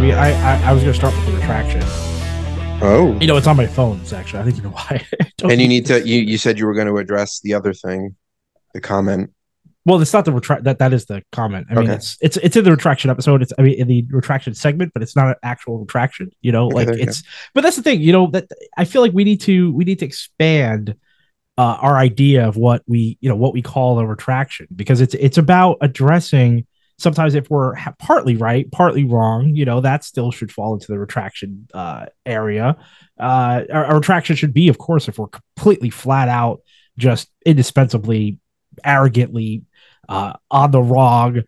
I mean, I I, I was gonna start with the retraction. Oh, You know, it's on my phones actually. I think you know why. And you need to. You you said you were going to address the other thing, the comment. Well, it's not the retract. That that is the comment. I mean, Okay. it's it's it's in the retraction episode. It's I mean in the retraction segment, but it's not an actual retraction. You know, like you it's. But that's the thing. You know that I feel like we need to we need to expand uh, our idea of what we you know what we call a retraction because it's it's about addressing. Sometimes if we're ha- partly right, partly wrong, you know that still should fall into the retraction uh, area. Uh, our, our retraction should be, of course, if we're completely flat out, just indispensably, arrogantly uh, on the wrong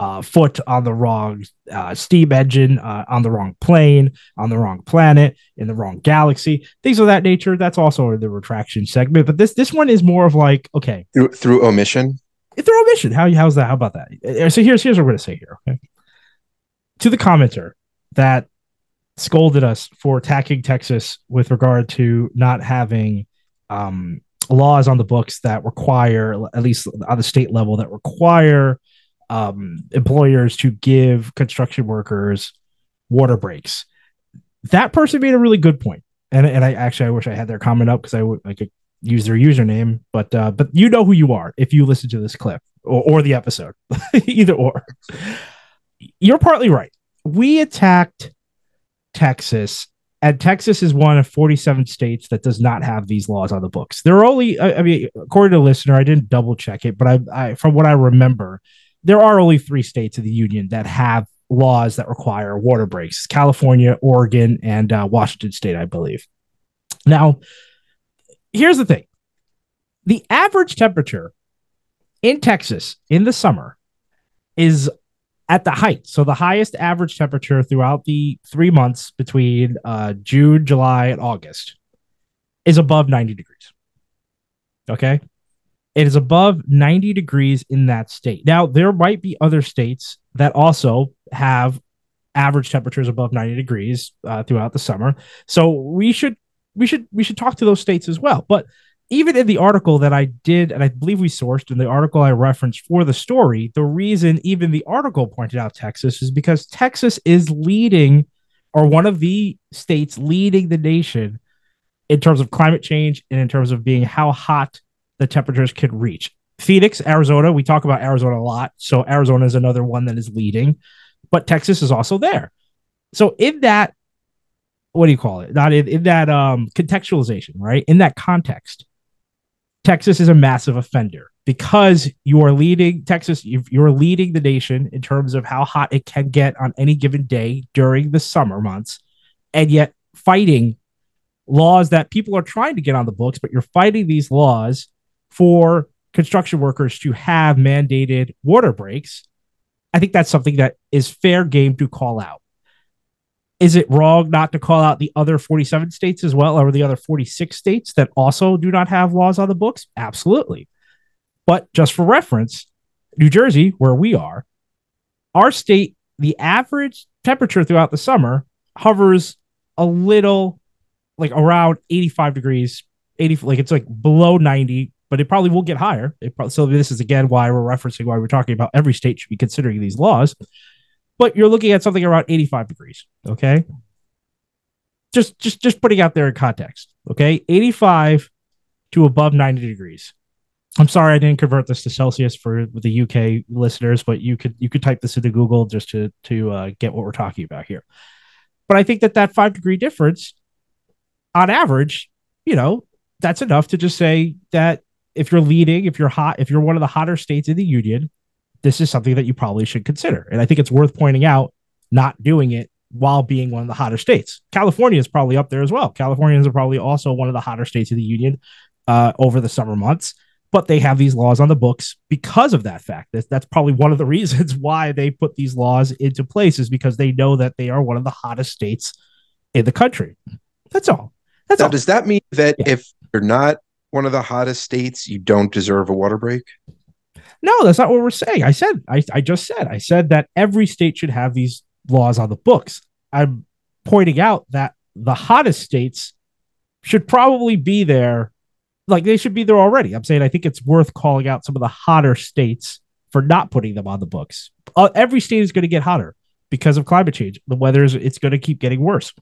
uh, foot, on the wrong uh, steam engine, uh, on the wrong plane, on the wrong planet, in the wrong galaxy, things of that nature. That's also the retraction segment. But this this one is more of like, okay, through, through omission. If they're omission, how how's that? How about that? Uh, So here's here's what we're gonna say here. Okay, to the commenter that scolded us for attacking Texas with regard to not having um, laws on the books that require, at least on the state level, that require um, employers to give construction workers water breaks. That person made a really good point, and and I actually I wish I had their comment up because I would I could use their username, but uh, but you know who you are if you listen to this clip or, or the episode, either or. You're partly right. We attacked Texas, and Texas is one of 47 states that does not have these laws on the books. There are only, I, I mean, according to the listener, I didn't double check it, but I, I, from what I remember, there are only three states of the union that have laws that require water breaks: California, Oregon, and uh, Washington State, I believe. Now, here's the thing: the average temperature in Texas in the summer is at the height. So the highest average temperature throughout the three months between uh, June, July, and August is above 90 degrees. Okay. It is above 90 degrees in that state. Now, there might be other states that also have average temperatures above 90 degrees uh, throughout the summer. So we should we should we should talk to those states as well. But even in the article that I did, and I believe we sourced in the article I referenced for the story, the reason even the article pointed out Texas is because Texas is leading, or one of the states leading the nation in terms of climate change and in terms of being how hot the temperatures could reach. Phoenix, Arizona, we talk about Arizona a lot. So Arizona is another one that is leading, but Texas is also there. So in that, what do you call it? Not in, in that um contextualization, right? In that context, Texas is a massive offender because you are leading Texas, you- you're leading the nation in terms of how hot it can get on any given day during the summer months, and yet fighting laws that people are trying to get on the books, but you're fighting these laws for construction workers to have mandated water breaks. I think that's something that is fair game to call out. Is it wrong not to call out the other 47 states as well, or the other 46 states that also do not have laws on the books? Absolutely. But just for reference, New Jersey, where we are, our state, the average temperature throughout the summer hovers a little like around 85 degrees, 80, like it's like below 90, but it probably will get higher. Probably, so this is again why we're referencing why we're talking about every state should be considering these laws. But you're looking at something around 85 degrees. Okay. Just just just putting out there in context. Okay. 85 to above 90 degrees. I'm sorry I didn't convert this to Celsius for the UK listeners, but you could you could type this into Google just to to uh, get what we're talking about here. But I think that that five degree difference, on average, you know, that's enough to just say that if you're leading, if you're hot, if you're one of the hotter states in the union, this is something that you probably should consider. And I think it's worth pointing out not doing it while being one of the hotter states. California is probably up there as well. Californians are probably also one of the hotter states of the union uh, over the summer months, but they have these laws on the books because of that fact. That's, that's probably one of the reasons why they put these laws into place is because they know that they are one of the hottest states in the country. That's all. That's Now, all. does that mean that Yeah. if you're not one of the hottest states, you don't deserve a water break? No, that's not what we're saying. I said, I, I just said, I said that every state should have these laws on the books. I'm pointing out that the hottest states should probably be there. Like they should be there already. I'm saying I think it's worth calling out some of the hotter states for not putting them on the books. Uh, every state is going to get hotter. because of climate change. The weather is it's going to keep getting worse.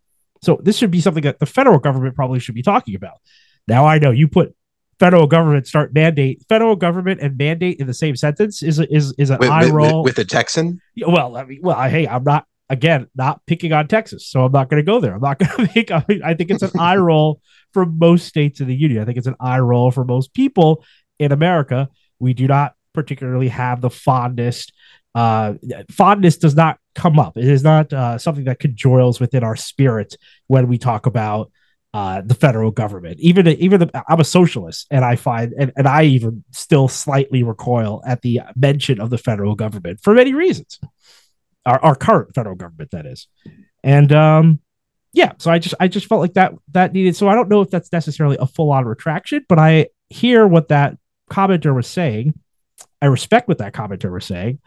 So this should be something that the federal government probably should be talking about. Now I know you put federal government start mandate federal government and mandate in the same sentence is is is an with, eye with, roll with, a Texan. Well, I mean, well, I, hey, I'm not again not picking on Texas, so I'm not going to go there. I'm not going to make. I, mean, I think it's an eye roll for most states in the union. I think it's an eye roll for most people in America. We do not particularly have the fondest. Uh, fondness does not come up. It is not uh, something that conjoils within our spirit when we talk about uh, the federal government. Even even the, I'm a socialist, and I find and, and I even still slightly recoil at the mention of the federal government for many reasons. Our, our current federal government, that is, and um, yeah. So I just I just felt like that that needed. So I don't know if that's necessarily a full on retraction, but I hear what that commenter was saying. I respect what that commenter was saying,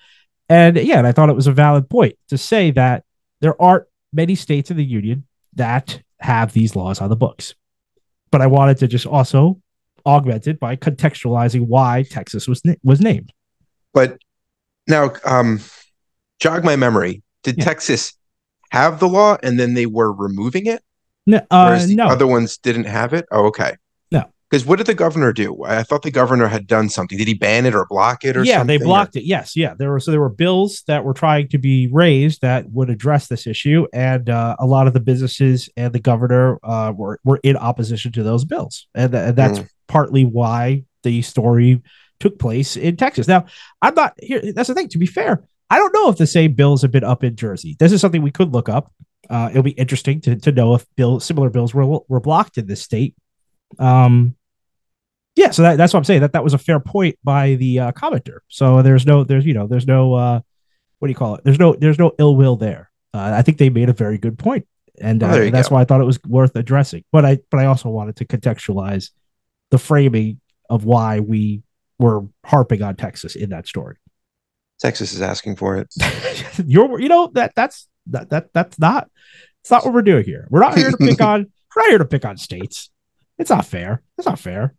and yeah, and I thought it was a valid point to say that there aren't many states in the union that have these laws on the books. But I wanted to just also augment it by contextualizing why Texas was was named. But now, um, jog my memory. Did Yeah. Texas have the law and then they were removing it, No, uh, whereas the no. other ones didn't have it? Oh, okay. Because what did the governor do? I thought the governor had done something. Did he ban it or block it or yeah, something? they blocked it. Yes, yeah. There were so there were bills that were trying to be raised that would address this issue, and uh, a lot of the businesses and the governor uh, were were in opposition to those bills, and, th- and that's partly why the story took place in Texas. Now, I'm not here. That's the thing. To be fair, I don't know if the same bills have been up in Jersey. This is something we could look up. Uh, it'll be interesting to, to know if bill similar bills were were blocked in this state. Um, yeah, so that, that's what I'm saying. That that was a fair point by the uh, commenter. So there's no, there's you know, there's no, uh, what do you call it? There's no, there's no ill will there. Uh, I think they made a very good point, and uh, Oh, that's go. why I thought it was worth addressing. But I, but I also wanted to contextualize the framing of why we were harping on Texas in that story. Texas is asking for it. You're, you know, that that's that that that's not, it's not what we're doing here. We're not here to pick on, we're not here to pick on states. It's not fair. It's not fair.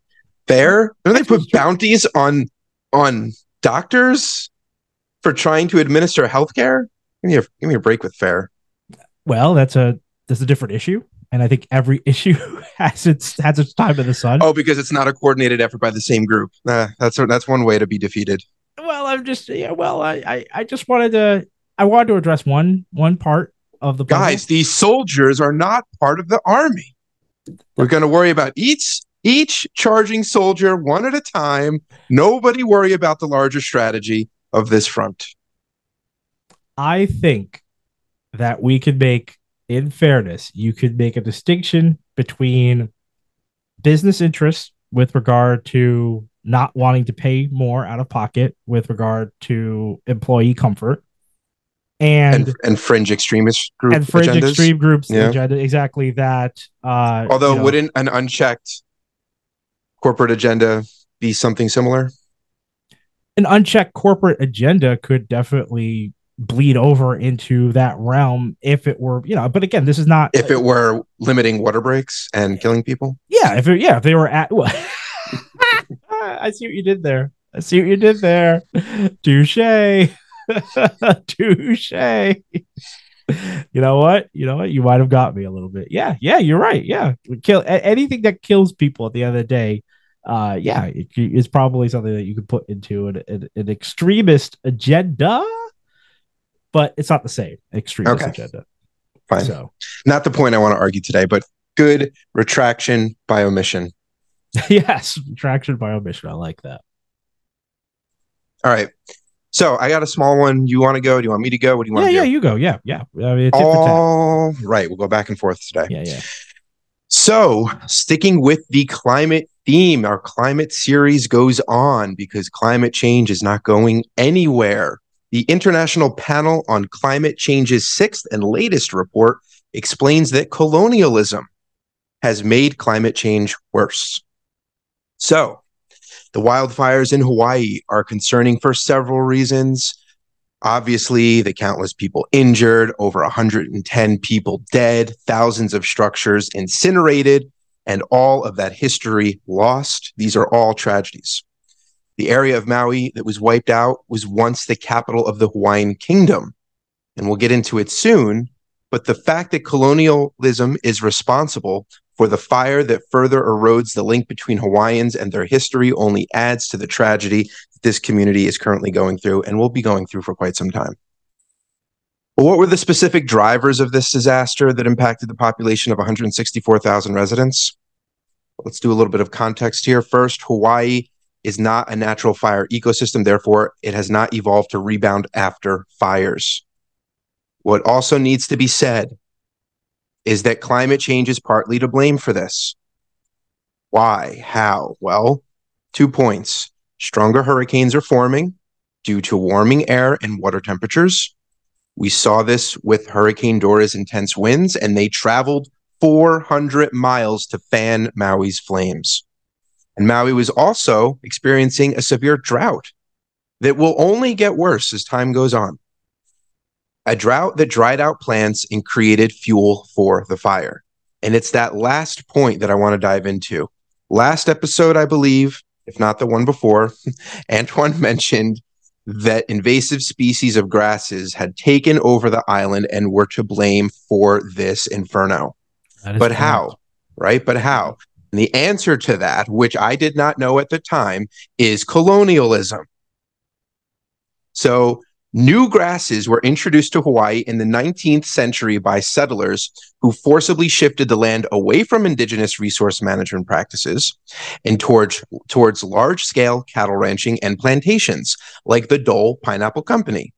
Fair? Don't they put bounties on on doctors for trying to administer healthcare? Give me a give me a break with fair. Well, that's a that's a different issue, and I think every issue has its has its time in the sun. Oh, because it's not a coordinated effort by the same group. Nah, that's that's one way to be defeated. Well, I'm just yeah. Well, I, I I just wanted to I wanted to address one one part of the puzzle. Guys, these soldiers are not part of the army. We're going to worry about each each charging soldier one at a time. Nobody worry about the larger strategy of this front. I think that we could make, in fairness, you could make a distinction between business interests with regard to not wanting to pay more out of pocket with regard to employee comfort and And and fringe extremist group and fringe agendas. extreme groups Yeah. agenda exactly that uh Although you know, wouldn't an unchecked corporate agenda be something similar? an unchecked corporate agenda could definitely bleed over into that realm if it were you know but again this is not If it were limiting water breaks and killing people? yeah if it, yeah if they were at well, i see what you did there i see what you did there touche touche you know what? You know what? You might have got me a little bit. Yeah yeah you're right. Yeah. Kill anything that kills people at the end of the day uh yeah it, it's probably something that you could put into an, an, an extremist agenda but it's not the same extremist Okay. agenda. Fine. so. Not the point I want to argue today, but good retraction by omission. yes traction by omission. I like that. All right. So I got a small one. You want to go? Do you want me to go? What do you want yeah to yeah you go yeah yeah I mean, it's tit for tat. All right. We'll go back and forth today. yeah yeah So, sticking with the climate theme, our climate series goes on because climate change is not going anywhere. The International Panel on Climate Change's sixth and latest report explains that colonialism has made climate change worse. So, the wildfires in Hawaii are concerning for several reasons. Obviously, the countless people injured, over 110 people dead, thousands of structures incinerated, and all of that history lost. These are all tragedies. The area of Maui that was wiped out was once the capital of the Hawaiian kingdom. and we'll get into it soon, but the fact that colonialism is responsible for the fire that further erodes the link between Hawaiians and their history only adds to the tragedy that this community is currently going through and will be going through for quite some time. But what were the specific drivers of this disaster that impacted the population of 164,000 residents? Let's do a little bit of context here. First, Hawaii is not a natural fire ecosystem, therefore, it has not evolved to rebound after fires. What also needs to be said is that climate change is partly to blame for this. Why? How? Well, two points. Stronger hurricanes are forming due to warming air and water temperatures. We saw this with Hurricane Dora's intense winds, and they traveled 400 miles to fan Maui's flames. And Maui was also experiencing a severe drought that will only get worse as time goes on a drought that dried out plants and created fuel for the fire. And it's that last point that I want to dive into. Last episode, I believe, if not the one before, Antoine mentioned that invasive species of grasses had taken over the island and were to blame for this inferno. But how? Right? But how? And the answer to that, which I did not know at the time, is colonialism. So New grasses were introduced to Hawaii in the 19th century by settlers who forcibly shifted the land away from indigenous resource management practices and towards, towards large scale cattle ranching and plantations, like the Dole Pineapple Company.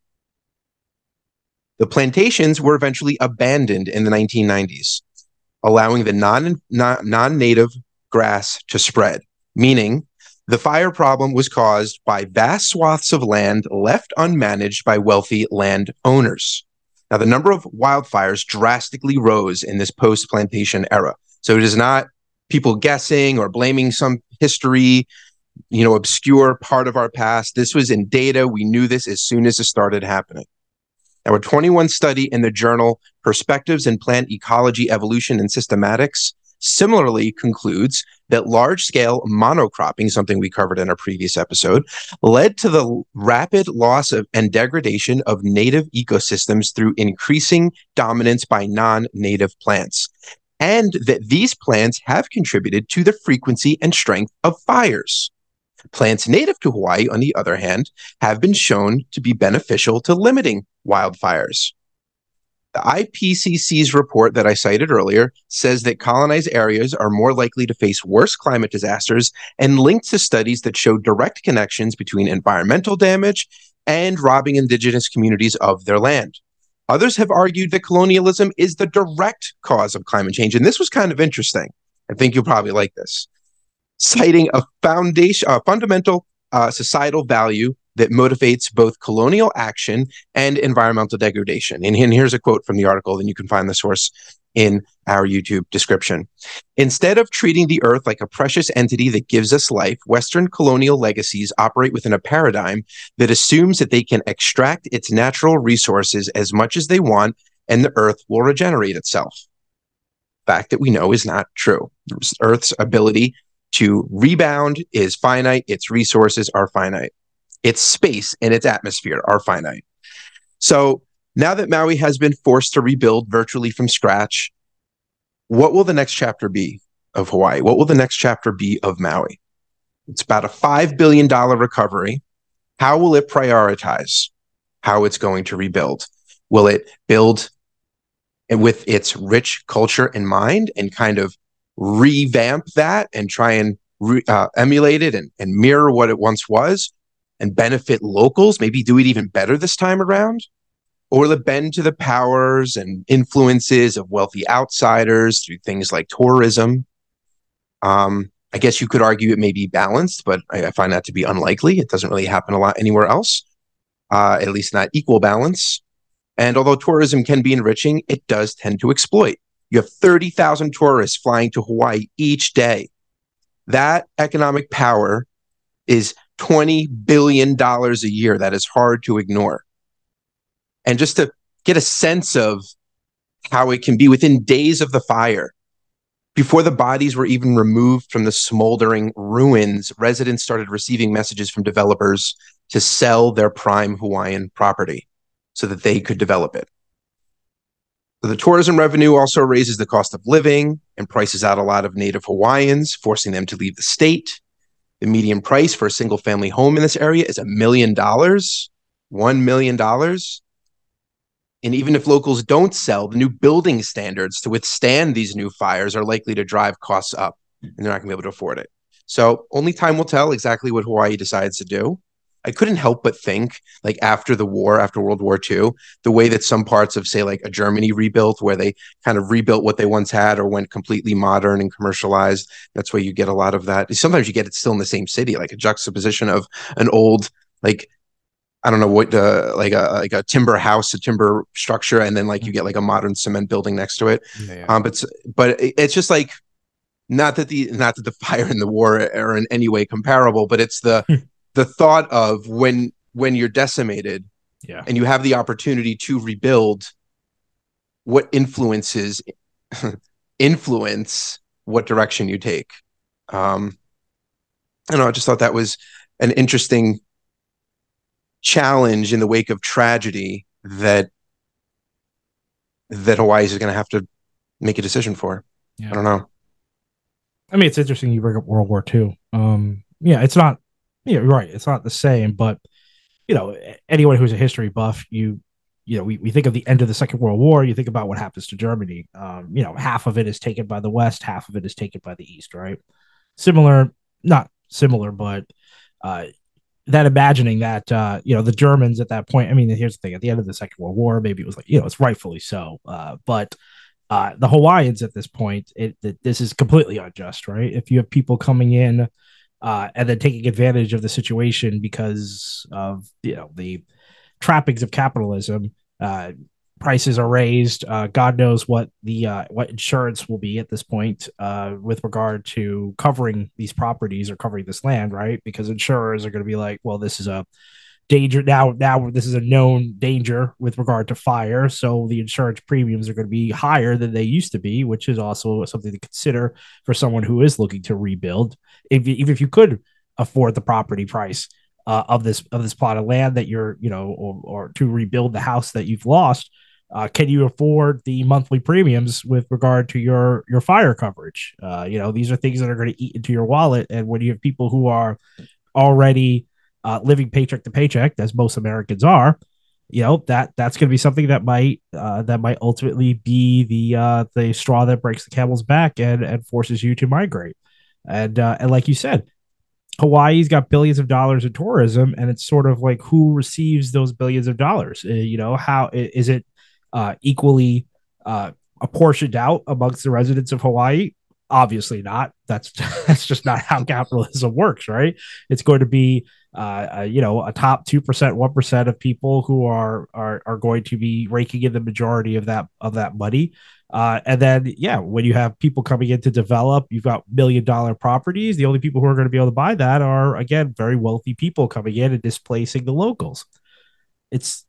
The plantations were eventually abandoned in the 1990s, allowing the non, non native grass to spread, meaning the fire problem was caused by vast swaths of land left unmanaged by wealthy landowners. Now, the number of wildfires drastically rose in this post plantation era. So it is not people guessing or blaming some history, you know, obscure part of our past. This was in data. We knew this as soon as it started happening. Now, a 21 study in the journal Perspectives in Plant Ecology, Evolution, and Systematics similarly concludes that large scale monocropping, something we covered in a previous episode, led to the rapid loss of and degradation of native ecosystems through increasing dominance by non native plants. And that these plants have contributed to the frequency and strength of fires. Plants native to Hawaii, on the other hand, have been shown to be beneficial to limiting wildfires. The IPCC's report that I cited earlier says that colonized areas are more likely to face worse climate disasters and linked to studies that show direct connections between environmental damage and robbing indigenous communities of their land. Others have argued that colonialism is the direct cause of climate change. And this was kind of interesting. I think you'll probably like this. Citing a foundation, a fundamental uh, societal value that motivates both colonial action and environmental degradation. And, and here's a quote from the article, and you can find the source in our YouTube description. Instead of treating the earth like a precious entity that gives us life, Western colonial legacies operate within a paradigm that assumes that they can extract its natural resources as much as they want and the earth will regenerate itself. Fact that we know is not true. Earth's ability to rebound is finite, its resources are finite its space and its atmosphere are finite. So now that Maui has been forced to rebuild virtually from scratch, what will the next chapter be of Hawaii? What will the next chapter be of Maui? It's about a $5 billion recovery. How will it prioritize how it's going to rebuild? Will it build with its rich culture in mind and kind of revamp that and try and re, uh, emulate it and, and mirror what it once was? And benefit locals, maybe do it even better this time around? Or it bend to the powers and influences of wealthy outsiders through things like tourism? Um, I guess you could argue it may be balanced, but I, I, find that to be unlikely. It doesn't really happen a lot anywhere else, uh, at least not equal balance. And although tourism can be enriching, it does tend to exploit. You have 30,000 tourists flying to Hawaii each day. That economic power is $20 billion a year. That is hard to ignore. And just to get a sense of how it can be within days of the fire, before the bodies were even removed from the smoldering ruins, residents started receiving messages from developers to sell their prime Hawaiian property. so that they could develop it. So the tourism revenue also raises the cost of living and prices out a lot of native Hawaiians, forcing them to leave the state. The median price for a single family home in this area is a million dollars, $1 million. And even if locals don't sell, the new building standards to withstand these new fires are likely to drive costs up and they're not going to be able to afford it. So only time will tell exactly what Hawaii decides to do. I couldn't help but think, like after the war, after World War II, the way that some parts of, say, like a Germany rebuilt, where they kind of rebuilt what they once had or went completely modern and commercialized. That's why you get a lot of that. Sometimes you get it still in the same city, like a juxtaposition of an old, like I don't know what, uh, like a like a timber house, a timber structure, and then like you get like a modern cement building next to it. Yeah. Um, but but it's just like not that the not that the fire and the war are in any way comparable, but it's the the thought of when when you're decimated yeah. and you have the opportunity to rebuild what influences influence what direction you take um i don't know i just thought that was an interesting challenge in the wake of tragedy that that hawaii is going to have to make a decision for yeah. i don't know i mean it's interesting you bring up world war ii um yeah it's not yeah, right. It's not the same, but you know, anyone who's a history buff, you you know, we, we think of the end of the Second World War, you think about what happens to Germany. Um, you know, half of it is taken by the West, half of it is taken by the East, right? Similar, not similar, but uh, that imagining that uh, you know the Germans at that point. I mean, here's the thing: at the end of the Second World War, maybe it was like you know it's rightfully so, uh, but uh, the Hawaiians at this point, it, it, this is completely unjust, right? If you have people coming in uh, and then taking advantage of the situation because of you know the trappings of capitalism. Uh, prices are raised. Uh, God knows what the uh, what insurance will be at this point uh, with regard to covering these properties or covering this land, right? Because insurers are going to be like, well, this is a danger now now this is a known danger with regard to fire. So the insurance premiums are going to be higher than they used to be which is also something to consider for someone who is looking to rebuild. If even if you could afford the property price uh, of this of this plot of land that you're you know or, or to rebuild the house that you've lost uh, can you afford the monthly premiums with regard to your your fire coverage? Uh, you know these are things that are going to eat into your wallet. And when you have people who are already uh, living paycheck to paycheck, as most Americans are, you know that that's going to be something that might uh, that might ultimately be the uh, the straw that breaks the camel's back and and forces you to migrate. And uh, and like you said, Hawaii's got billions of dollars in tourism, and it's sort of like who receives those billions of dollars. Uh, you know, how is it uh, equally uh, apportioned out amongst the residents of Hawaii? Obviously not. That's that's just not how capitalism works, right? It's going to be uh, you know, a top two percent, one percent of people who are are are going to be raking in the majority of that of that money. Uh, and then, yeah, when you have people coming in to develop, you've got million dollar properties. The only people who are going to be able to buy that are, again, very wealthy people coming in and displacing the locals. It's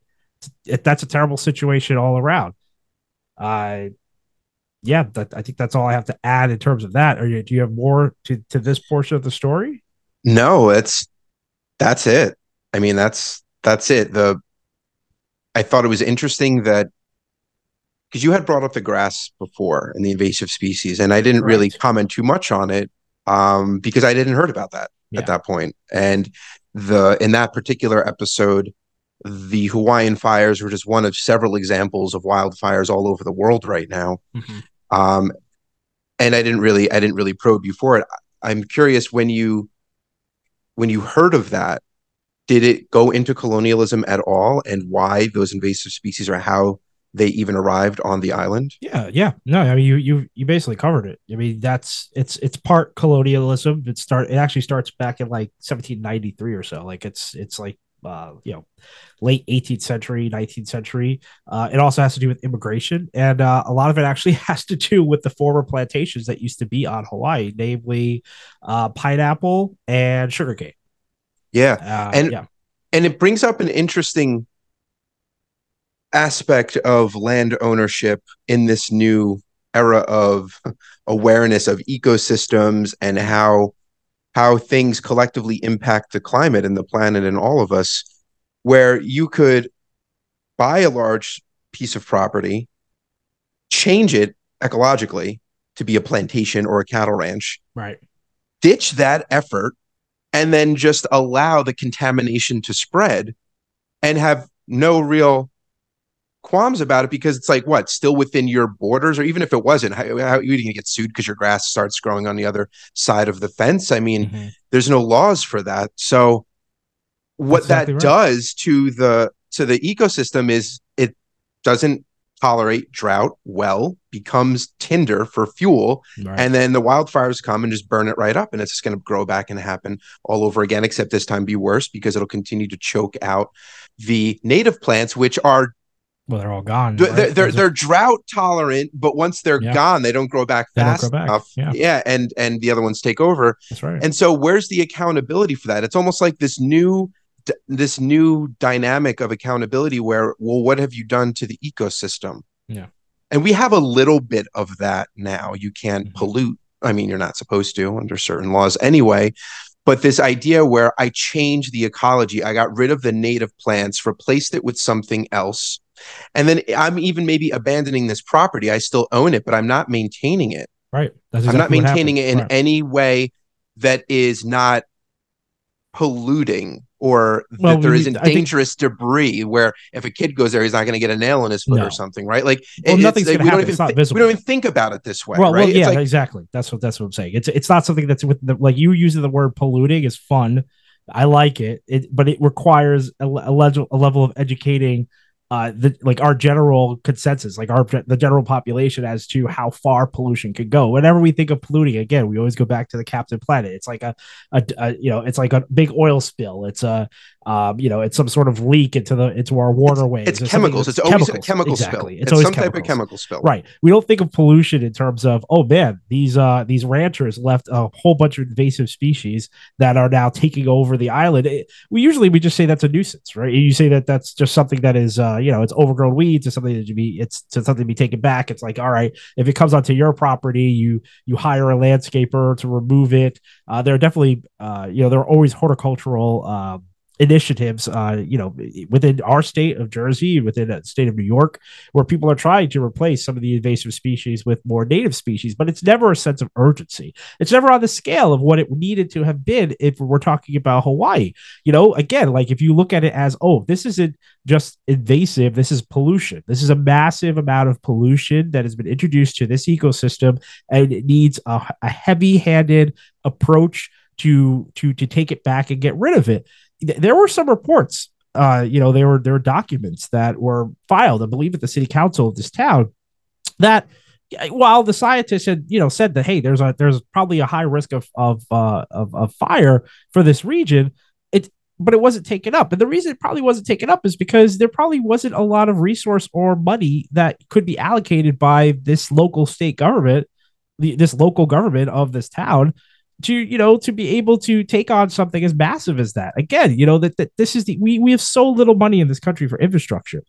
it, that's a terrible situation all around. Uh, yeah, that, I think that's all I have to add in terms of that. You, do you have more to, to this portion of the story? No, it's that's it. I mean, that's that's it. The I thought it was interesting that because you had brought up the grass before and the invasive species, and I didn't right. really comment too much on it um, because I didn't heard about that yeah. at that point. And the in that particular episode, the Hawaiian fires were just one of several examples of wildfires all over the world right now. Mm-hmm. Um, and I didn't really I didn't really probe you for it. I'm curious when you when you heard of that, did it go into colonialism at all and why those invasive species or how they even arrived on the island? Yeah, yeah. No, I mean you you you basically covered it. I mean that's it's it's part colonialism. It start it actually starts back in like 1793 or so. Like it's it's like uh, you know, late 18th century, 19th century. Uh, it also has to do with immigration, and uh, a lot of it actually has to do with the former plantations that used to be on Hawaii, namely uh, pineapple and sugarcane. Yeah, uh, and yeah. and it brings up an interesting aspect of land ownership in this new era of awareness of ecosystems and how how things collectively impact the climate and the planet and all of us where you could buy a large piece of property, change it ecologically to be a plantation or a cattle ranch, right? Ditch that effort and then just allow the contamination to spread and have no real qualms about it because it's like what still within your borders or even if it wasn't how, how are you going to get sued because your grass starts growing on the other side of the fence i mean mm-hmm. there's no laws for that so what exactly that right. does to the to the ecosystem is it doesn't tolerate drought well becomes tinder for fuel right. and then the wildfires come and just burn it right up and it's just going to grow back and happen all over again except this time be worse because it'll continue to choke out the native plants which are well, they're all gone. They're right? they're, they're, drought tolerant, but once they're yeah. gone, they don't grow back fast grow back. enough. Yeah. yeah, and and the other ones take over. That's right. And so, where's the accountability for that? It's almost like this new this new dynamic of accountability where well what have you done to the ecosystem yeah and we have a little bit of that now you can't mm-hmm. pollute i mean you're not supposed to under certain laws anyway but this idea where i change the ecology i got rid of the native plants replaced it with something else and then I'm even maybe abandoning this property. I still own it, but I'm not maintaining it. Right. Exactly I'm not maintaining it in right. any way that is not polluting or well, that there isn't dangerous think, debris where if a kid goes there he's not going to get a nail in his foot no. or something right like well, it, nothing's like, we, don't even th- we don't even think about it this way well, right? well yeah like, exactly that's what that's what i'm saying it's it's not something that's with the, like you using the word polluting is fun i like it, it but it requires a, a, level, a level of educating uh, the like our general consensus, like our the general population as to how far pollution could go. Whenever we think of polluting, again, we always go back to the Captain Planet. It's like a, a, a you know, it's like a big oil spill. It's a um, you know, it's some sort of leak into the into our waterways. It's, it's chemicals. It's always chemicals. a chemical exactly. spill. It's, it's some chemicals. type of chemical spill. Right. We don't think of pollution in terms of oh man, these uh these ranchers left a whole bunch of invasive species that are now taking over the island. It, we usually we just say that's a nuisance, right? You say that that's just something that is uh you know it's overgrown weeds. It's something that to be it's to something to be taken back. It's like all right, if it comes onto your property, you you hire a landscaper to remove it. Uh, there are definitely uh you know there are always horticultural um initiatives, uh, you know, within our state of Jersey, within the state of New York, where people are trying to replace some of the invasive species with more native species, but it's never a sense of urgency. It's never on the scale of what it needed to have been if we're talking about Hawaii. You know, again, like if you look at it as, oh, this isn't just invasive, this is pollution. This is a massive amount of pollution that has been introduced to this ecosystem, and it needs a, a heavy-handed approach to to to take it back and get rid of it there were some reports uh, you know, there were there were documents that were filed, I believe, at the city council of this town that while the scientists had you know said that hey, there's a there's probably a high risk of of uh, of, of fire for this region, it but it wasn't taken up, and the reason it probably wasn't taken up is because there probably wasn't a lot of resource or money that could be allocated by this local state government, the, this local government of this town to you know to be able to take on something as massive as that. Again you know that, that this is the we, we have so little money in this country for infrastructure.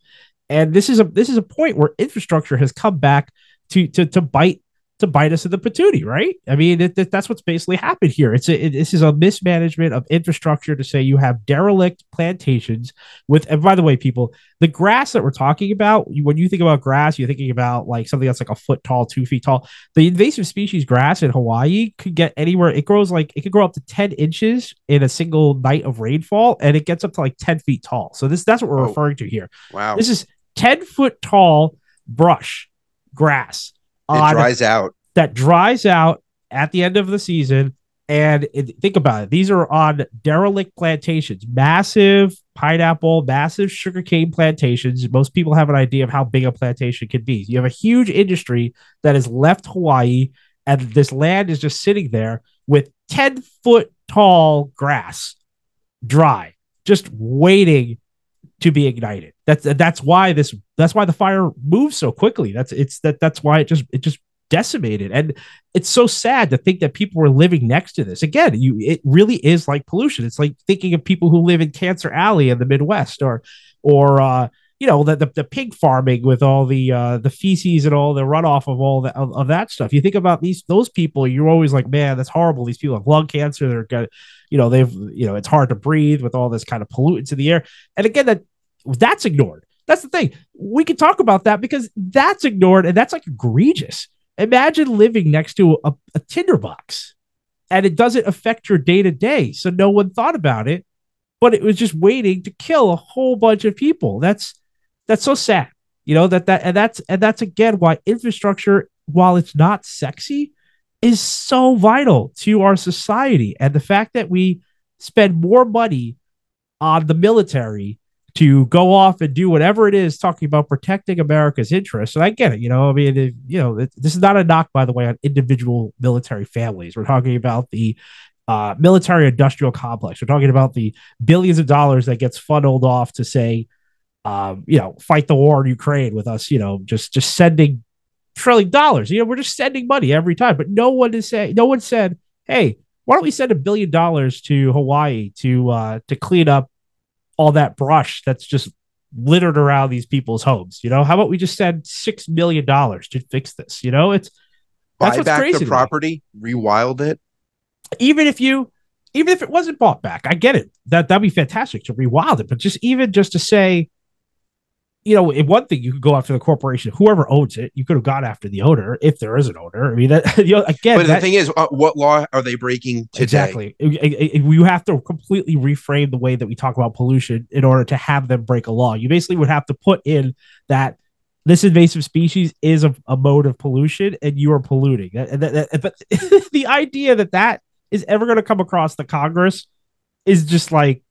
And this is a this is a point where infrastructure has come back to to to bite to bite us in the patootie, right? I mean, it, it, that's what's basically happened here. It's a, it, this is a mismanagement of infrastructure to say you have derelict plantations with. And by the way, people, the grass that we're talking about, when you think about grass, you're thinking about like something that's like a foot tall, two feet tall. The invasive species grass in Hawaii could get anywhere. It grows like it could grow up to ten inches in a single night of rainfall, and it gets up to like ten feet tall. So this that's what we're oh, referring to here. Wow, this is ten foot tall brush grass it dries out. That dries out at the end of the season. And it, think about it. These are on derelict plantations, massive pineapple, massive sugarcane plantations. Most people have an idea of how big a plantation could be. You have a huge industry that has left Hawaii, and this land is just sitting there with 10 foot tall grass, dry, just waiting to be ignited. That's that's why this that's why the fire moves so quickly. That's it's that that's why it just it just decimated. And it's so sad to think that people were living next to this. Again, you it really is like pollution. It's like thinking of people who live in Cancer Alley in the Midwest or or uh you know the, the, the pig farming with all the uh the feces and all the runoff of all that of, of, that stuff you think about these those people you're always like man that's horrible these people have lung cancer they're got you know they've you know it's hard to breathe with all this kind of pollutants in the air and again that that's ignored That's the thing. We can talk about that because that's ignored and that's like egregious. Imagine living next to a, a tinderbox and it doesn't affect your day to day. So no one thought about it, but it was just waiting to kill a whole bunch of people. That's that's so sad. You know, that that and that's and that's again why infrastructure, while it's not sexy, is so vital to our society. And the fact that we spend more money on the military to go off and do whatever it is talking about protecting America's interests. And I get it, you know, I mean, it, you know, it, this is not a knock, by the way, on individual military families. We're talking about the uh, military industrial complex. We're talking about the billions of dollars that gets funneled off to say, um, you know, fight the war in Ukraine with us, you know, just just sending trillion dollars. You know, we're just sending money every time, but no one is saying, no one said, hey, why don't we send a billion dollars to Hawaii to uh, to clean up all that brush that's just littered around these people's homes. You know, how about we just send six million dollars to fix this? You know, it's buy back the property, rewild it. Even if you, even if it wasn't bought back, I get it. That that'd be fantastic to rewild it. But just even just to say, you know, in one thing you could go after the corporation, whoever owns it, you could have gone after the owner if there is an owner. I mean, that you know, again. But that, the thing is, uh, what law are they breaking today? Exactly. You have to completely reframe the way that we talk about pollution in order to have them break a law. You basically would have to put in that this invasive species is a, a mode of pollution and you are polluting. And that, that, but the idea that that is ever going to come across the Congress is just like,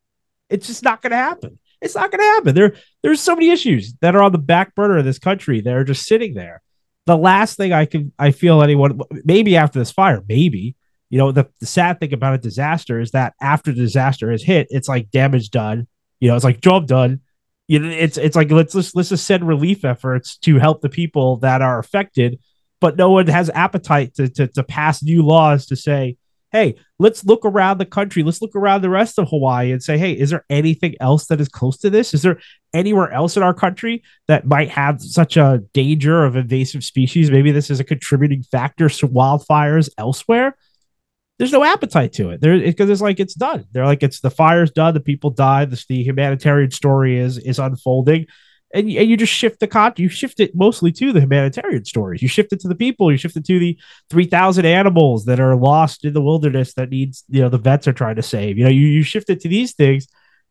it's just not going to happen. It's not going to happen. There, there's so many issues that are on the back burner of this country. They're just sitting there. The last thing I can, I feel anyone, maybe after this fire, maybe, you know, the, the sad thing about a disaster is that after the disaster is hit, it's like damage done. You know, it's like job done. You know, it's it's like let's let's let's just send relief efforts to help the people that are affected, but no one has appetite to to, to pass new laws to say, hey, let's look around the country. Let's look around the rest of Hawaii and say, hey, is there anything else that is close to this? Is there anywhere else in our country that might have such a danger of invasive species? Maybe this is a contributing factor to wildfires elsewhere. There's no appetite to it. There because it's like it's done. They're like it's the fire's done, the people died, the, the humanitarian story is is unfolding and, and you just shift the con you shift it mostly to the humanitarian stories. You shift it to the people you shift it to the 3000 animals that are lost in the wilderness that needs you know the vets are trying to save. You know you, you shift it to these things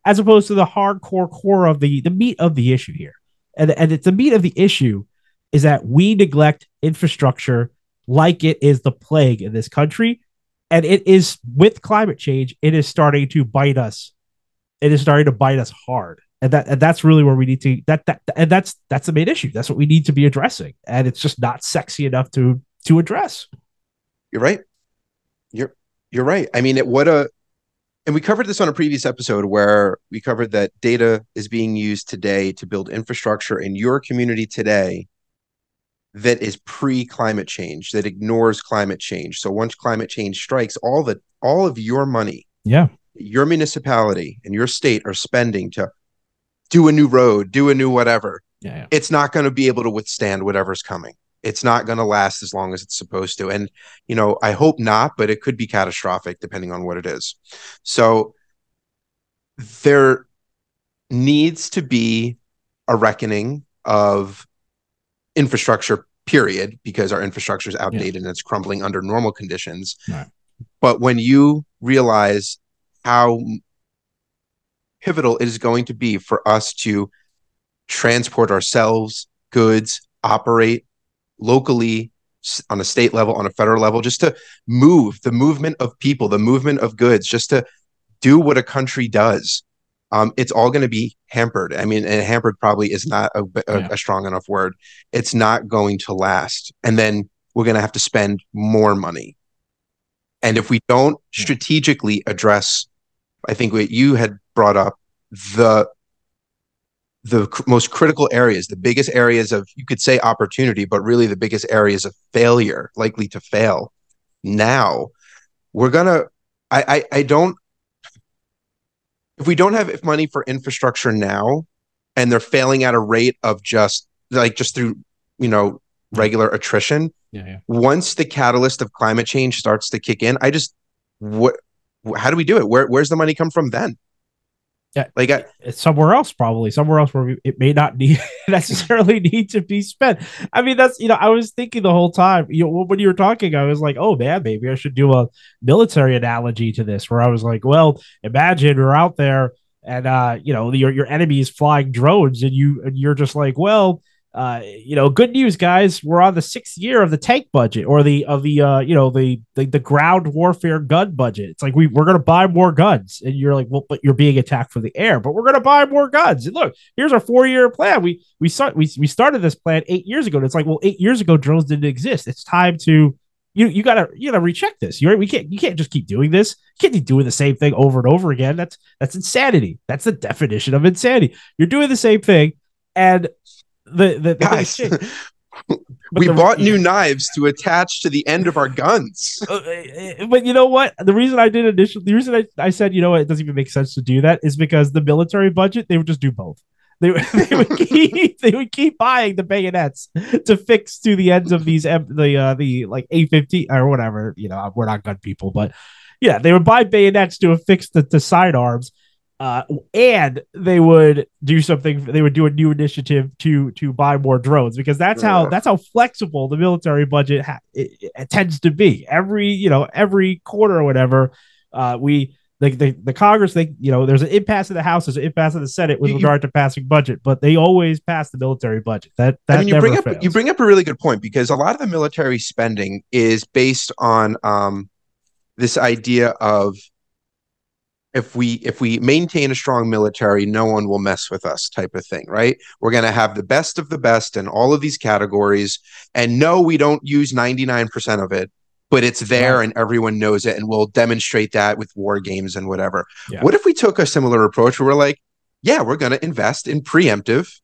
as opposed to the hardcore core of the the meat of the issue here. And and it's the meat of the issue is that we neglect infrastructure like it is the plague in this country. And it is with climate change it is starting to bite us. It is starting to bite us hard and that and that's really where we need to that that and that's that's the main issue. That's what we need to be addressing. And it's just not sexy enough to to address. You're right. You're you're right. I mean it what a and we covered this on a previous episode where we covered that data is being used today to build infrastructure in your community today that is pre climate change that ignores climate change. So once climate change strikes all the all of your money yeah. your municipality and your state are spending to do a new road, do a new whatever. Yeah, yeah. It's not going to be able to withstand whatever's coming. It's not going to last as long as it's supposed to. And, you know, I hope not, but it could be catastrophic depending on what it is. So there needs to be a reckoning of infrastructure, period, because our infrastructure is outdated yeah. and it's crumbling under normal conditions. Right. But when you realize how pivotal it is going to be for us to transport ourselves, goods, operate locally on a state level, on a federal level, just to move the movement of people, the movement of goods, just to do what a country does. Um, it's all going to be hampered. I mean, and hampered probably is not a, a, yeah. a strong enough word. It's not going to last. And then we're going to have to spend more money. And if we don't strategically address, I think what you had brought up the the cr- most critical areas, the biggest areas of you could say opportunity, but really the biggest areas of failure, likely to fail. Now, we're gonna. I I, I don't. If we don't have if money for infrastructure now, and they're failing at a rate of just like just through you know regular attrition. Yeah, yeah. Once the catalyst of climate change starts to kick in, I just what how do we do it? Where where's the money come from then? Yeah, like I, it's somewhere else, probably somewhere else where we, it may not need necessarily need to be spent. I mean, that's you know, I was thinking the whole time. You know, when you were talking, I was like, oh man, maybe I should do a military analogy to this, where I was like, well, imagine we're out there and uh, you know your your enemy is flying drones, and you and you're just like, well, uh, you know, good news, guys. We're on the sixth year of the tank budget or the of the uh, you know, the, the the ground warfare gun budget. It's like we we're gonna buy more guns, and you're like, well, but you're being attacked from the air, but we're gonna buy more guns. And look, here's our four year plan. We we start we we started this plan eight years ago. And it's like, well, eight years ago, drones didn't exist. It's time to you you gotta you gotta recheck this. You we can't you can't just keep doing this. You can't be doing the same thing over and over again. That's that's insanity. That's the definition of insanity. You're doing the same thing, and the the, the guys, we the, bought new knives to attach to the end of our guns. Uh, uh, but you know what? The reason I did initially, the reason I, I said, you know what, it doesn't even make sense to do that is because the military budget, they would just do both. They, they would keep they would keep buying the bayonets to fix to the ends of these the uh, the like A fifteen or whatever. You know, we're not gun people, but yeah, they would buy bayonets to affix the, the sidearms uh, and they would do something. They would do a new initiative to to buy more drones because that's how that's how flexible the military budget ha- it, it tends to be. Every you know every quarter or whatever, uh, we the, the, the Congress, they you know, there's an impasse in the House, there's an impasse in the Senate with you, regard to passing budget, but they always pass the military budget. That, that I mean, you bring fails. up you bring up a really good point because a lot of the military spending is based on um, this idea of if we if we maintain a strong military no one will mess with us type of thing right? We're going to have the best of the best in all of these categories. And no we don't use 99% of it but it's there and everyone knows it and we'll demonstrate that with war games and whatever. Yeah. what if we took a similar approach where we're like yeah we're going to invest in preemptive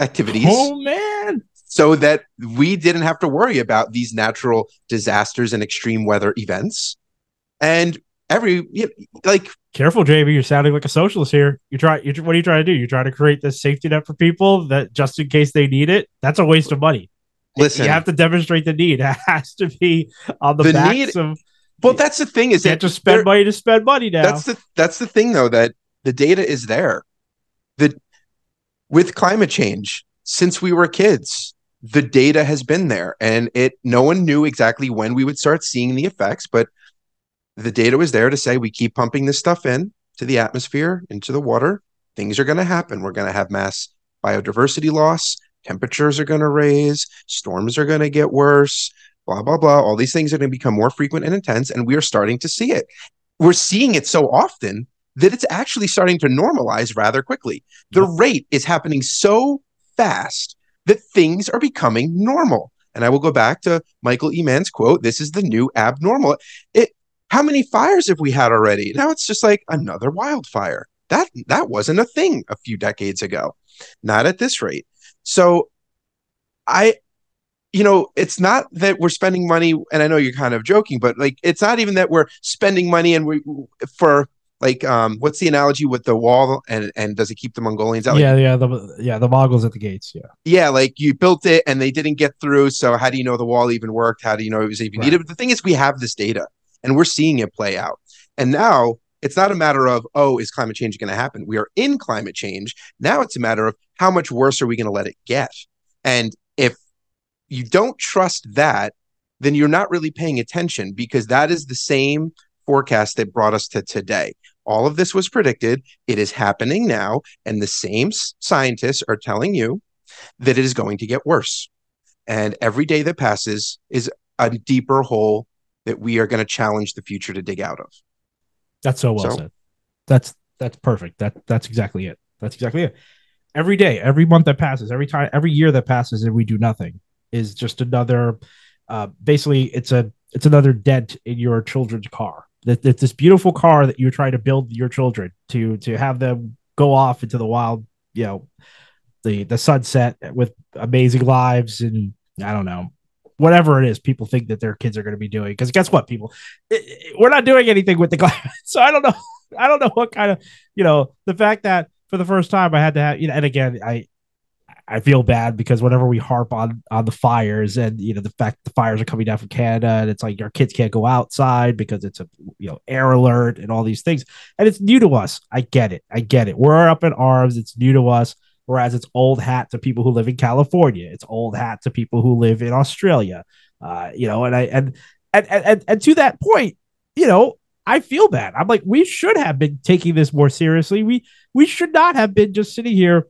activities oh man. so that we didn't have to worry about these natural disasters and extreme weather events. And every like careful JB you're sounding like a socialist here. You try you what are you trying to do? You're trying to create this safety net for people that just in case they need it? That's a waste of money. Listen. you have to demonstrate the need. It has to be on the, the backs need, of well that's the thing is you that just spend money to spend money now. That's the that's the thing though that the data is there. That with climate change since we were kids the data has been there and it no one knew exactly when we would start seeing the effects but the data was there to say we keep pumping this stuff in to the atmosphere, into the water. Things are going to happen. We're going to have mass biodiversity loss. Temperatures are going to raise. Storms are going to get worse. Blah, blah, blah. All these things are going to become more frequent and intense. And we are starting to see it. We're seeing it so often that it's actually starting to normalize rather quickly. The rate is happening so fast that things are becoming normal. And I will go back to Michael E. Mann's quote this is the new abnormal. It how many fires have we had already? Now it's just like another wildfire. That that wasn't a thing a few decades ago. Not at this rate. So I you know, it's not that we're spending money and I know you're kind of joking, but like it's not even that we're spending money and we for like um what's the analogy with the wall and and does it keep the mongolians out yeah like, yeah the yeah the mongols at the gates yeah yeah like you built it and they didn't get through so how do you know the wall even worked how do you know it was even right. needed but the thing is we have this data and we're seeing it play out. And now it's not a matter of, oh, is climate change going to happen? We are in climate change. Now it's a matter of how much worse are we going to let it get? And if you don't trust that, then you're not really paying attention because that is the same forecast that brought us to today. All of this was predicted. It is happening now. And the same scientists are telling you that it is going to get worse. And every day that passes is a deeper hole that we are going to challenge the future to dig out of. That's so well so, said. That's that's perfect. That that's exactly it. That's exactly it. Every day, every month that passes, every time, every year that passes, and we do nothing is just another. Uh, basically, it's a it's another dent in your children's car. That it's this beautiful car that you're trying to build your children to to have them go off into the wild, you know, the the sunset with amazing lives and I don't know whatever it is people think that their kids are going to be doing. Because guess what, people, it, it, we're not doing anything with the climate. So I don't know. I don't know what kind of, you know, the fact that for the first time I had to have, you know, and again, I, I feel bad because whenever we harp on on the fires and you know the fact the fires are coming down from Canada and it's like our kids can't go outside because it's a you know air alert and all these things and it's new to us. I get it. I get it. We're up in arms. It's new to us. Whereas it's old hat to people who live in California. It's old hat to people who live in Australia. Uh, you know, and I and and and, and to that point, you know, I feel bad. I'm like, we should have been taking this more seriously. We we should not have been just sitting here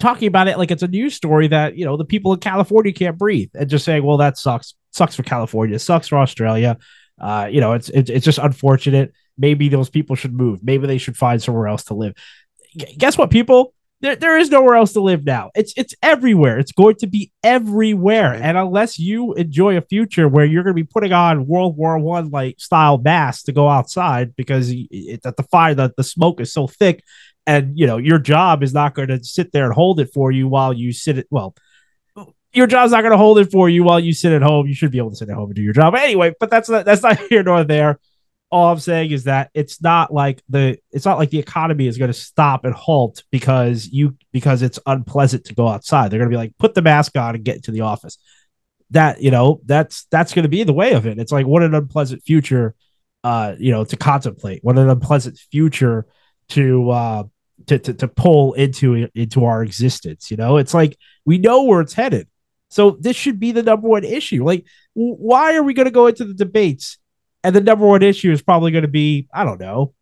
talking about it like it's a news story that you know the people in California can't breathe and just saying, well, that sucks, sucks for California, sucks for Australia. Uh, you know, it's, it's it's just unfortunate. Maybe those people should move. Maybe they should find somewhere else to live. G- guess what, people? There, there is nowhere else to live now. It's it's everywhere. It's going to be everywhere. And unless you enjoy a future where you're going to be putting on World War One like style masks to go outside because it, that the fire, the, the smoke is so thick and you know your job is not going to sit there and hold it for you while you sit at well your job's not going to hold it for you while you sit at home you should be able to sit at home and do your job anyway but that's not that's not here nor there all i'm saying is that it's not like the it's not like the economy is going to stop and halt because you because it's unpleasant to go outside they're going to be like put the mask on and get into the office that you know that's that's going to be the way of it it's like what an unpleasant future uh you know to contemplate what an unpleasant future to uh to, to, to pull into into our existence. You know, it's like we know where it's headed. So this should be the number one issue. Like, why are we going to go into the debates and the number one issue is probably going to be I don't know,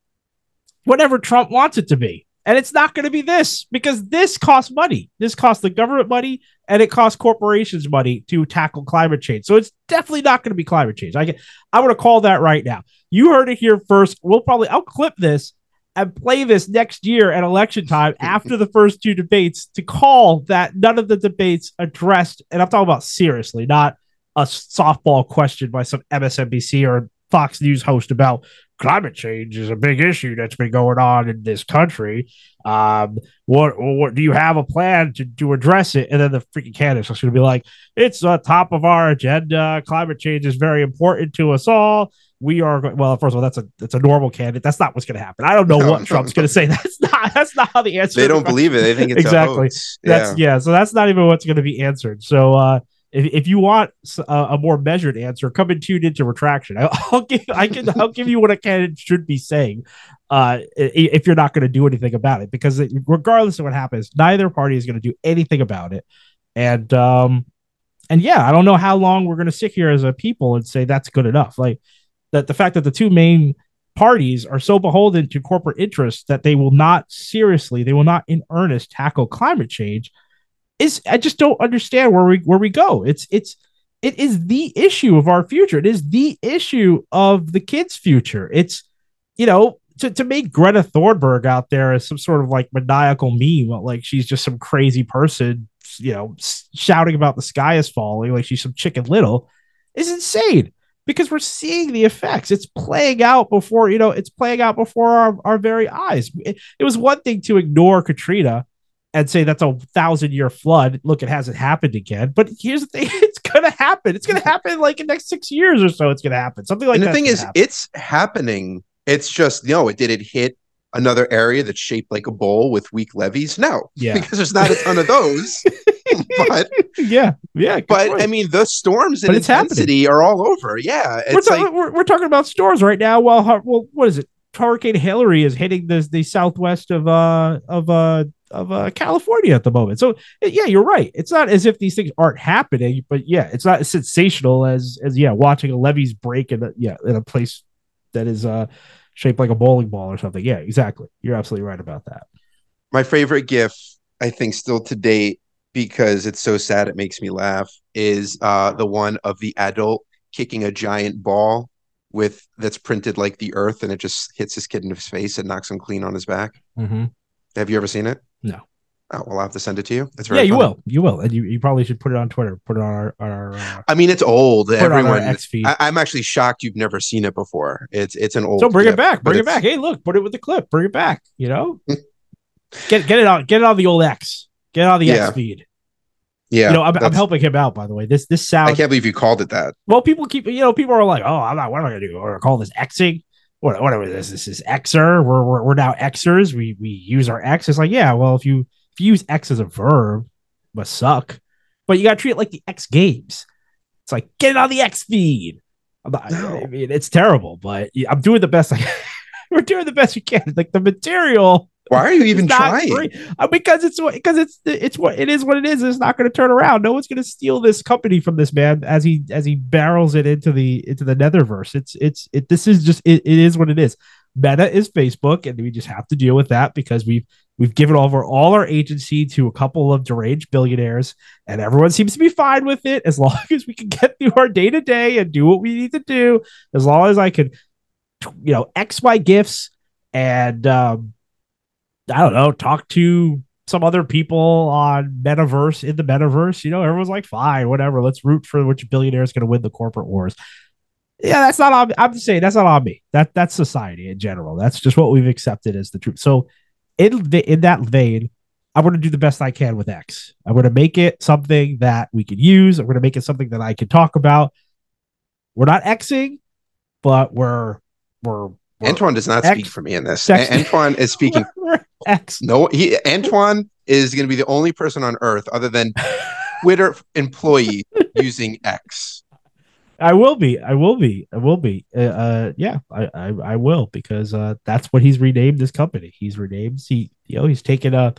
whatever Trump wants it to be. And it's not going to be this because this costs money. This costs the government money and it costs corporations money to tackle climate change. So it's definitely not going to be climate change. I get, I'm going to call that right now. You heard it here first. We'll probably I'll clip this and play this next year at election time after the first two debates to call that none of the debates addressed, and I'm talking about seriously, not a softball question by some MSNBC or Fox News host about climate change is a big issue that's been going on in this country. Um, what, what do you have a plan to, to address it? And then the freaking candidates are going to be like, it's on top of our agenda. Climate change is very important to us all we are going well first of all that's a that's a normal candidate that's not what's going to happen i don't know no, what no, trump's no. going to say that's not that's not how the answer they don't believe it they think it's exactly that's yeah. yeah so that's not even what's going to be answered so uh if, if you want a, a, more measured answer come and tune into retraction. I, will give i can i'll give you what a candidate should be saying uh if you're not going to do anything about it. Because it, regardless of what happens neither party is going to do anything about it. And um and yeah i don't know how long we're going to sit here as a people and say that's good enough. Like that the fact that the two main parties are so beholden to corporate interests that they will not seriously, they will not in earnest tackle climate change is I just don't understand where we where we go. It's it's it is the issue of our future. It is the issue of the kids' future. It's you know to, to make Greta Thunberg out there as some sort of like maniacal meme, like she's just some crazy person, you know, shouting about the sky is falling, like she's some chicken little, is insane because we're seeing the effects. It's playing out before, you know, it's playing out before our, our very eyes. It, it was one thing to ignore Katrina and say that's a thousand year flood. Look, it hasn't happened again. But here's the thing: it's gonna happen. It's gonna happen like in the next six years or so. It's gonna happen. Something like that. and the thing is, happen. it's happening. It's just you know, it did it hit another area that's shaped like a bowl with weak levees? No, yeah, because there's not a ton of those. but yeah, yeah. But point. I mean, the storms and intensity happening. are all over. Yeah, we're, ta- like, we're, we're, talking about storms right now. Well, well, what is it? Hurricane Hilary is hitting the the southwest of uh of uh of uh, California at the moment. So yeah, you're right. It's not as if these things aren't happening, but yeah, it's not as sensational as as yeah watching a levees break in a, yeah in a place that is uh shaped like a bowling ball or something. Yeah, exactly. You're absolutely right about that. My favorite GIF, I think, still to date because it's so sad it makes me laugh is uh, the one of the adult kicking a giant ball with that's printed like the earth and it just hits his kid in his face and knocks him clean on his back. Mm-hmm. Have you ever seen it? No. Oh, well, I'll have to send it to you. It's very yeah, you will. You will, and you, you probably should put it on Twitter. Put it on our. On our uh, I mean, it's old. Everyone. X feed. I, am actually shocked you've never seen it before. It's it's an old. So bring clip, it back. Bring it back. Hey, look, put it with the clip. Bring it back. You know, get get it on. Get it on the old X. Get it on the yeah. X feed. Yeah, you know, I'm, I'm, helping him out. By the way, this this sounds. I can't believe you called it that. Well, people keep you know people are like, oh, I'm not. What am I gonna do? Or call this Xing? What whatever this this is Xer. We're, we're we're now Xers. We we use our X. It's like yeah. Well, if you if you use X as a verb, must suck. But you got to treat it like the X Games. It's like get it on the X feed. Not, no. I mean, it's terrible, but I'm doing the best I can. We're doing the best we can. Like the material. Why are you even trying? Uh, because it's because it's it's what it is. What it is. It's not going to turn around. No one's going to steal this company from this man as he as he barrels it into the into the netherverse. It's it's it. This is just it, it is what it is. Meta is Facebook, and we just have to deal with that because we've we've given over all our agency to a couple of deranged billionaires, and everyone seems to be fine with it as long as we can get through our day to day and do what we need to do. As long as I can, you know, x y gifts and um, I don't know, talk to some other people on metaverse in the metaverse. You know, everyone's like, fine, whatever. Let's root for which billionaire is going to win the corporate wars yeah, that's not on. I'm saying that's not on me. That that's society in general. That's just what we've accepted as the truth. So, in in that vein, I'm going to do the best I can with X. I'm going to make it something that we can use. I'm going to make it something that I can talk about. We're not Xing, but we're we're. We're Antoine does not X, speak for me in this. Antoine is speaking. X. No, he Antoine is going to be the only person on earth other than Twitter employee using X. I will be. I will be. I will be. Uh, uh yeah, I, I, I will because uh, that's what he's renamed this company. He's renamed. He, you know, he's taken a,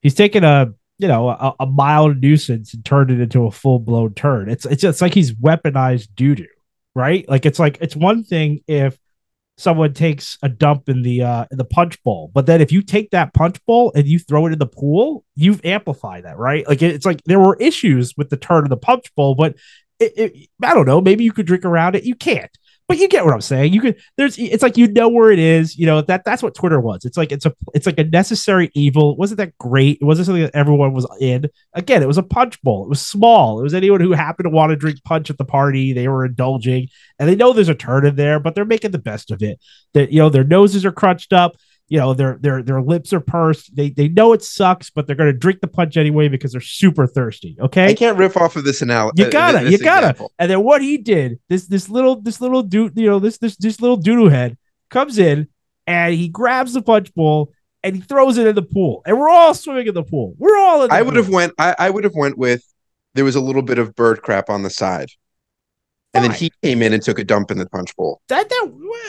he's taken a, you know, a, a mild nuisance and turned it into a full blown turn. It's it's just like he's weaponized doo doo, right? Like it's like it's one thing if someone takes a dump in the uh in the punch bowl, but then if you take that punch bowl and you throw it in the pool, you've amplified that, right? Like it's like there were issues with the turn of the punch bowl, but it, it, I don't know. Maybe you could drink around it. You can't, but you get what I'm saying. You could. There's. It's like you know where it is. You know that that's what Twitter was. It's like it's a. It's like a necessary evil. It wasn't that great? It wasn't something that everyone was in. Again, it was a punch bowl. It was small. It was anyone who happened to want to drink punch at the party. They were indulging, and they know there's a turn in there, but they're making the best of it. That you know their noses are crunched up you know their their their lips are pursed. They they know it sucks, but they're gonna drink the punch anyway because they're super thirsty. Okay, I can't riff off of this analogy. You gotta, uh, you gotta. Example. And then what he did, this this little this little dude, you know this this this little doodoo head comes in and he grabs the punch bowl and he throws it in the pool, and we're all swimming in the pool. We're all. In. I would have went. I, I would have went with. There was a little bit of bird crap on the side. And then he came in and took a dump in the punch bowl. That, that,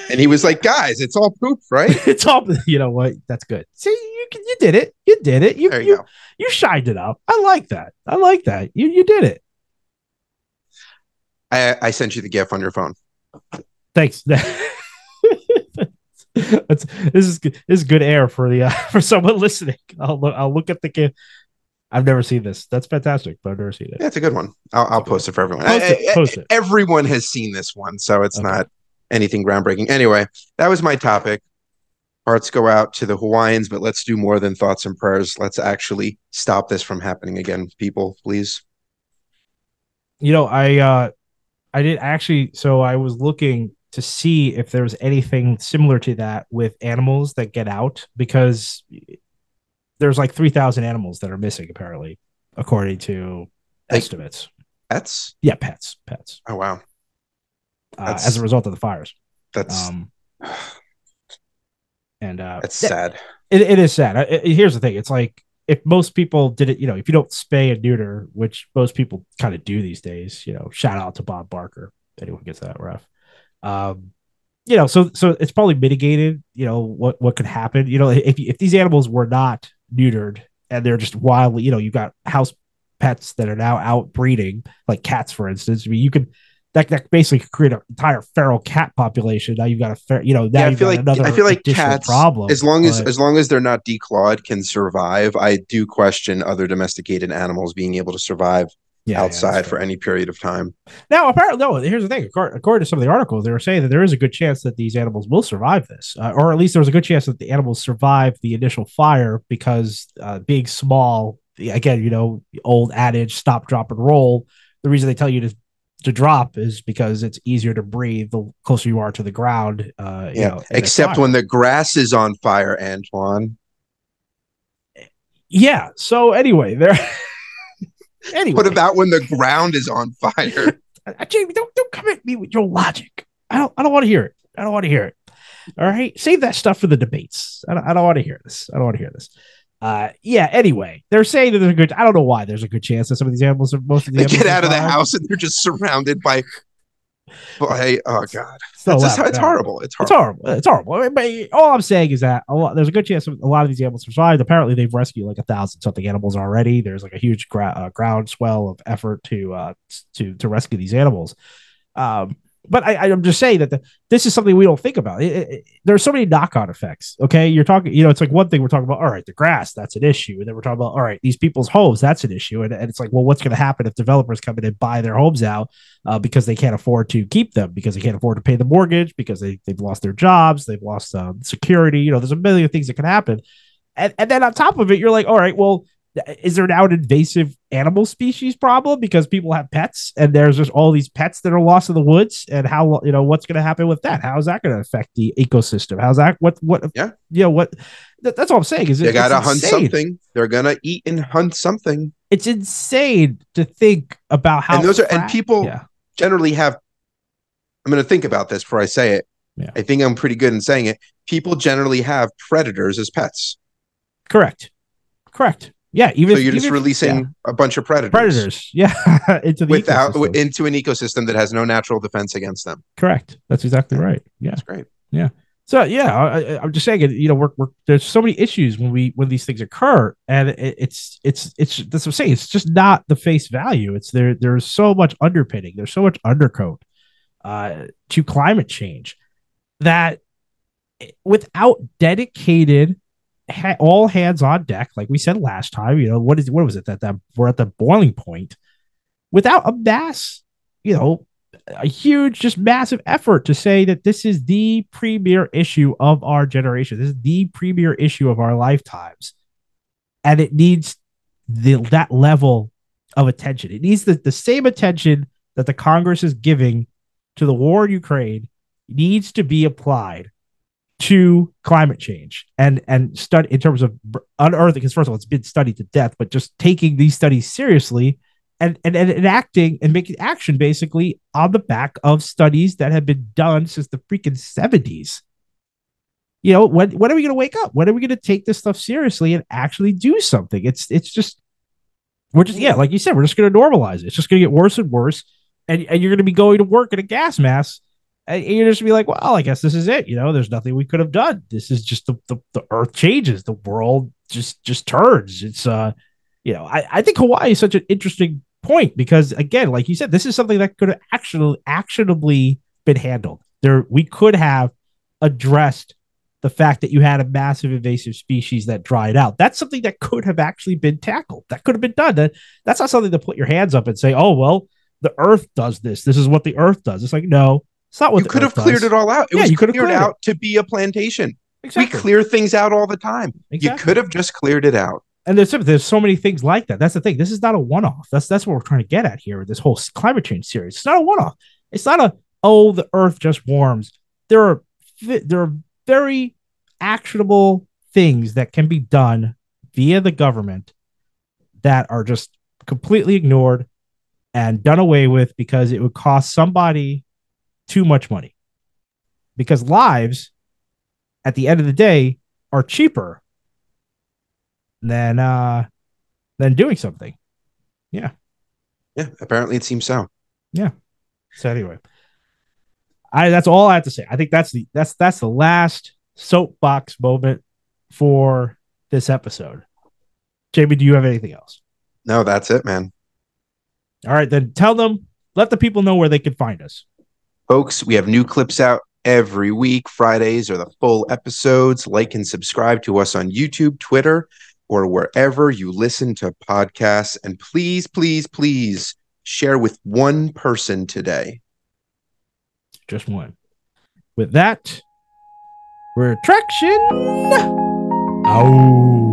and he was like, "Guys, it's all poop, right? it's all. You know what? That's good. See, you you did it. You did it. You there you you, you shined it up. I like that. I like that. You you did it. I I sent you the gif on your phone. Thanks. That's, this is good. This is good air for the uh, for someone listening. I'll look. I'll look at the gif. I've never seen this. That's fantastic, but I've never seen it. Yeah, it's a good one. I'll, I'll post it for everyone. Post it, post it. Everyone has seen this one, so it's okay. not anything groundbreaking. Anyway, that was my topic. Hearts go out to the Hawaiians, but let's do more than thoughts and prayers. Let's actually stop this from happening again, people, please. You know, I uh I did actually so I was looking to see if there was anything similar to that with animals that get out because there's like 3,000 animals that are missing apparently, according to like estimates. Pets? Yeah, pets. Pets. Oh wow. Uh, as a result of the fires. That's um, and uh, that's sad. It, it is sad. It, it, here's the thing: it's like if most people did it, you know, if you don't spay and neuter, which most people kind of do these days, you know, shout out to Bob Barker. Anyone gets that rough. Um, you know, so so it's probably mitigated. You know what what could happen. You know, if if these animals were not neutered and they're just wildly, you know, you've got house pets that are now out breeding, like cats, for instance. I mean, you could that that basically could create an entire feral cat population. Now you've got a fair, you know, now yeah, I feel like I feel like cats problem. As long as as long as they're not declawed, can survive. I do question other domesticated animals being able to survive yeah, outside yeah, for any period of time. Now, apparently, no. Here's the thing: according, to some of the articles, they were saying that there is a good chance that these animals will survive this, uh, or at least there's a good chance that the animals survive the initial fire because uh, being small, again, you know, old adage, stop, drop, and roll. The reason they tell you to to drop is because it's easier to breathe the closer you are to the ground. Uh, yeah, know, except when the grass is on fire, Antoine. Yeah. So anyway, there. Anyway, what about when the ground is on fire? Uh, Jamie, don't don't come at me with your logic. I don't I don't want to hear it. I don't want to hear it. All right, save that stuff for the debates. I don't, I don't want to hear this. I don't want to hear this. Uh, yeah. Anyway, they're saying that there's a good. I don't know why there's a good chance that some of these animals are most of the They animals get out of the house and they're just surrounded by. Oh god, It's so it's, just, it's horrible. It's It's horrible. horrible. It's horrible. I mean, But all I'm saying is that a lot, there's a good chance a lot of these animals survived. Apparently, they've rescued like a thousand something animals already. There's like a huge gra- uh, groundswell of effort to uh, to to rescue these animals. Um, but I, I'm just saying that the, this is something we don't think about. It, it- there are so many knock-on effects. Okay, you're talking. You know, it's like one thing we're talking about. All right, the grass, that's an issue, and then we're talking about all right, these people's homes, that's an issue, and, and it's like, well, what's going to happen if developers come in and buy their homes out uh, because they can't afford to keep them, because they can't afford to pay the mortgage, because they they've lost their jobs, they've lost um, security. You know, there's a million things that can happen, and and then on top of it, you're like, all right, well. Is there now an invasive animal species problem because people have pets and there's just all these pets that are lost in the woods and how you know what's going to happen with that? How is that going to affect the ecosystem? How's that? What what? Yeah. you know what? That, that's all I'm saying. Is They it, gotta hunt something. They're gonna eat and hunt something. It's insane to think about how and those are and people Yeah, generally have. I'm gonna think about this before I say it. Yeah. I think I'm pretty good in saying it. People generally have predators as pets, correct, correct. Yeah, even so you're just even if- releasing yeah. a bunch of predators, predators. Yeah, into the without ecosystem. into an ecosystem that has no natural defense against them. correct. That's exactly right. Yeah. That's great. Yeah. So yeah, I, I'm just saying, you know, we're, we're there's so many issues when we when these things occur, and it, it's it's it's that's what I'm saying. It's just not the face value. It's there. There's so much underpinning. There's so much undercoat uh, to climate change that without dedicated ha- all hands on deck, like we said last time, you know, what is what was it that that we're at the boiling point without a mass, you know, a huge, just massive effort to say that this is the premier issue of our generation. This is the premier issue of our lifetimes. And it needs the, that level of attention. It needs the, the same attention that the Congress is giving to the war in Ukraine needs to be applied to climate change and and study in terms of unearthing because first of all it's been studied to death but just taking these studies seriously and, and, and enacting and making action basically on the back of studies that have been done since the freaking 70s. You know, when when are we going to wake up? When are we going to take this stuff seriously and actually do something? It's it's just we're just yeah, like you said, we're just going to normalize it. It's just going to get worse and worse, and and you're going to be going to work in a gas mask, and you're just be like, well, I guess this is it. You know, there's nothing we could have done. This is just the the, the earth changes, the world just just turns. It's uh you know, I, I think Hawaii is such an interesting point because again, like you said, this is something that could have actually actionably been handled. There we could have addressed the fact that you had a massive invasive species that dried out. That's something that could have actually been tackled. That could have been done. That, that's not something to put your hands up and say, oh well, the earth does this. This is what the earth does. It's like, no, it's not what You could have cleared does. it all out. It Yeah, was you cleared cleared it. out to be a plantation. Exactly. We clear things out all the time. Exactly. You could have just cleared it out. and there's there's so many things like that. That's the thing. This is not a one off. That's that's what we're trying to get at here with this whole climate change series. It's not a one off. It's not a oh the Earth just warms. There are there are very actionable things that can be done via the government that are just completely ignored and done away with because it would cost somebody too much money. Because lives, at the end of the day, are cheaper than uh than doing something. Yeah, yeah apparently it seems so. Yeah so anyway, I that's all I have to say. I think that's the that's that's the last soapbox moment for this episode. Jamie, do you have anything else? No, that's it, man. All right, then tell them, let the people know where they can find us. Folks, we have new clips out every week. Fridays are the full episodes. Like and subscribe to us on YouTube, Twitter, or wherever you listen to podcasts. And please, please, please share with one person today. Just one. With that, retraction. Oh.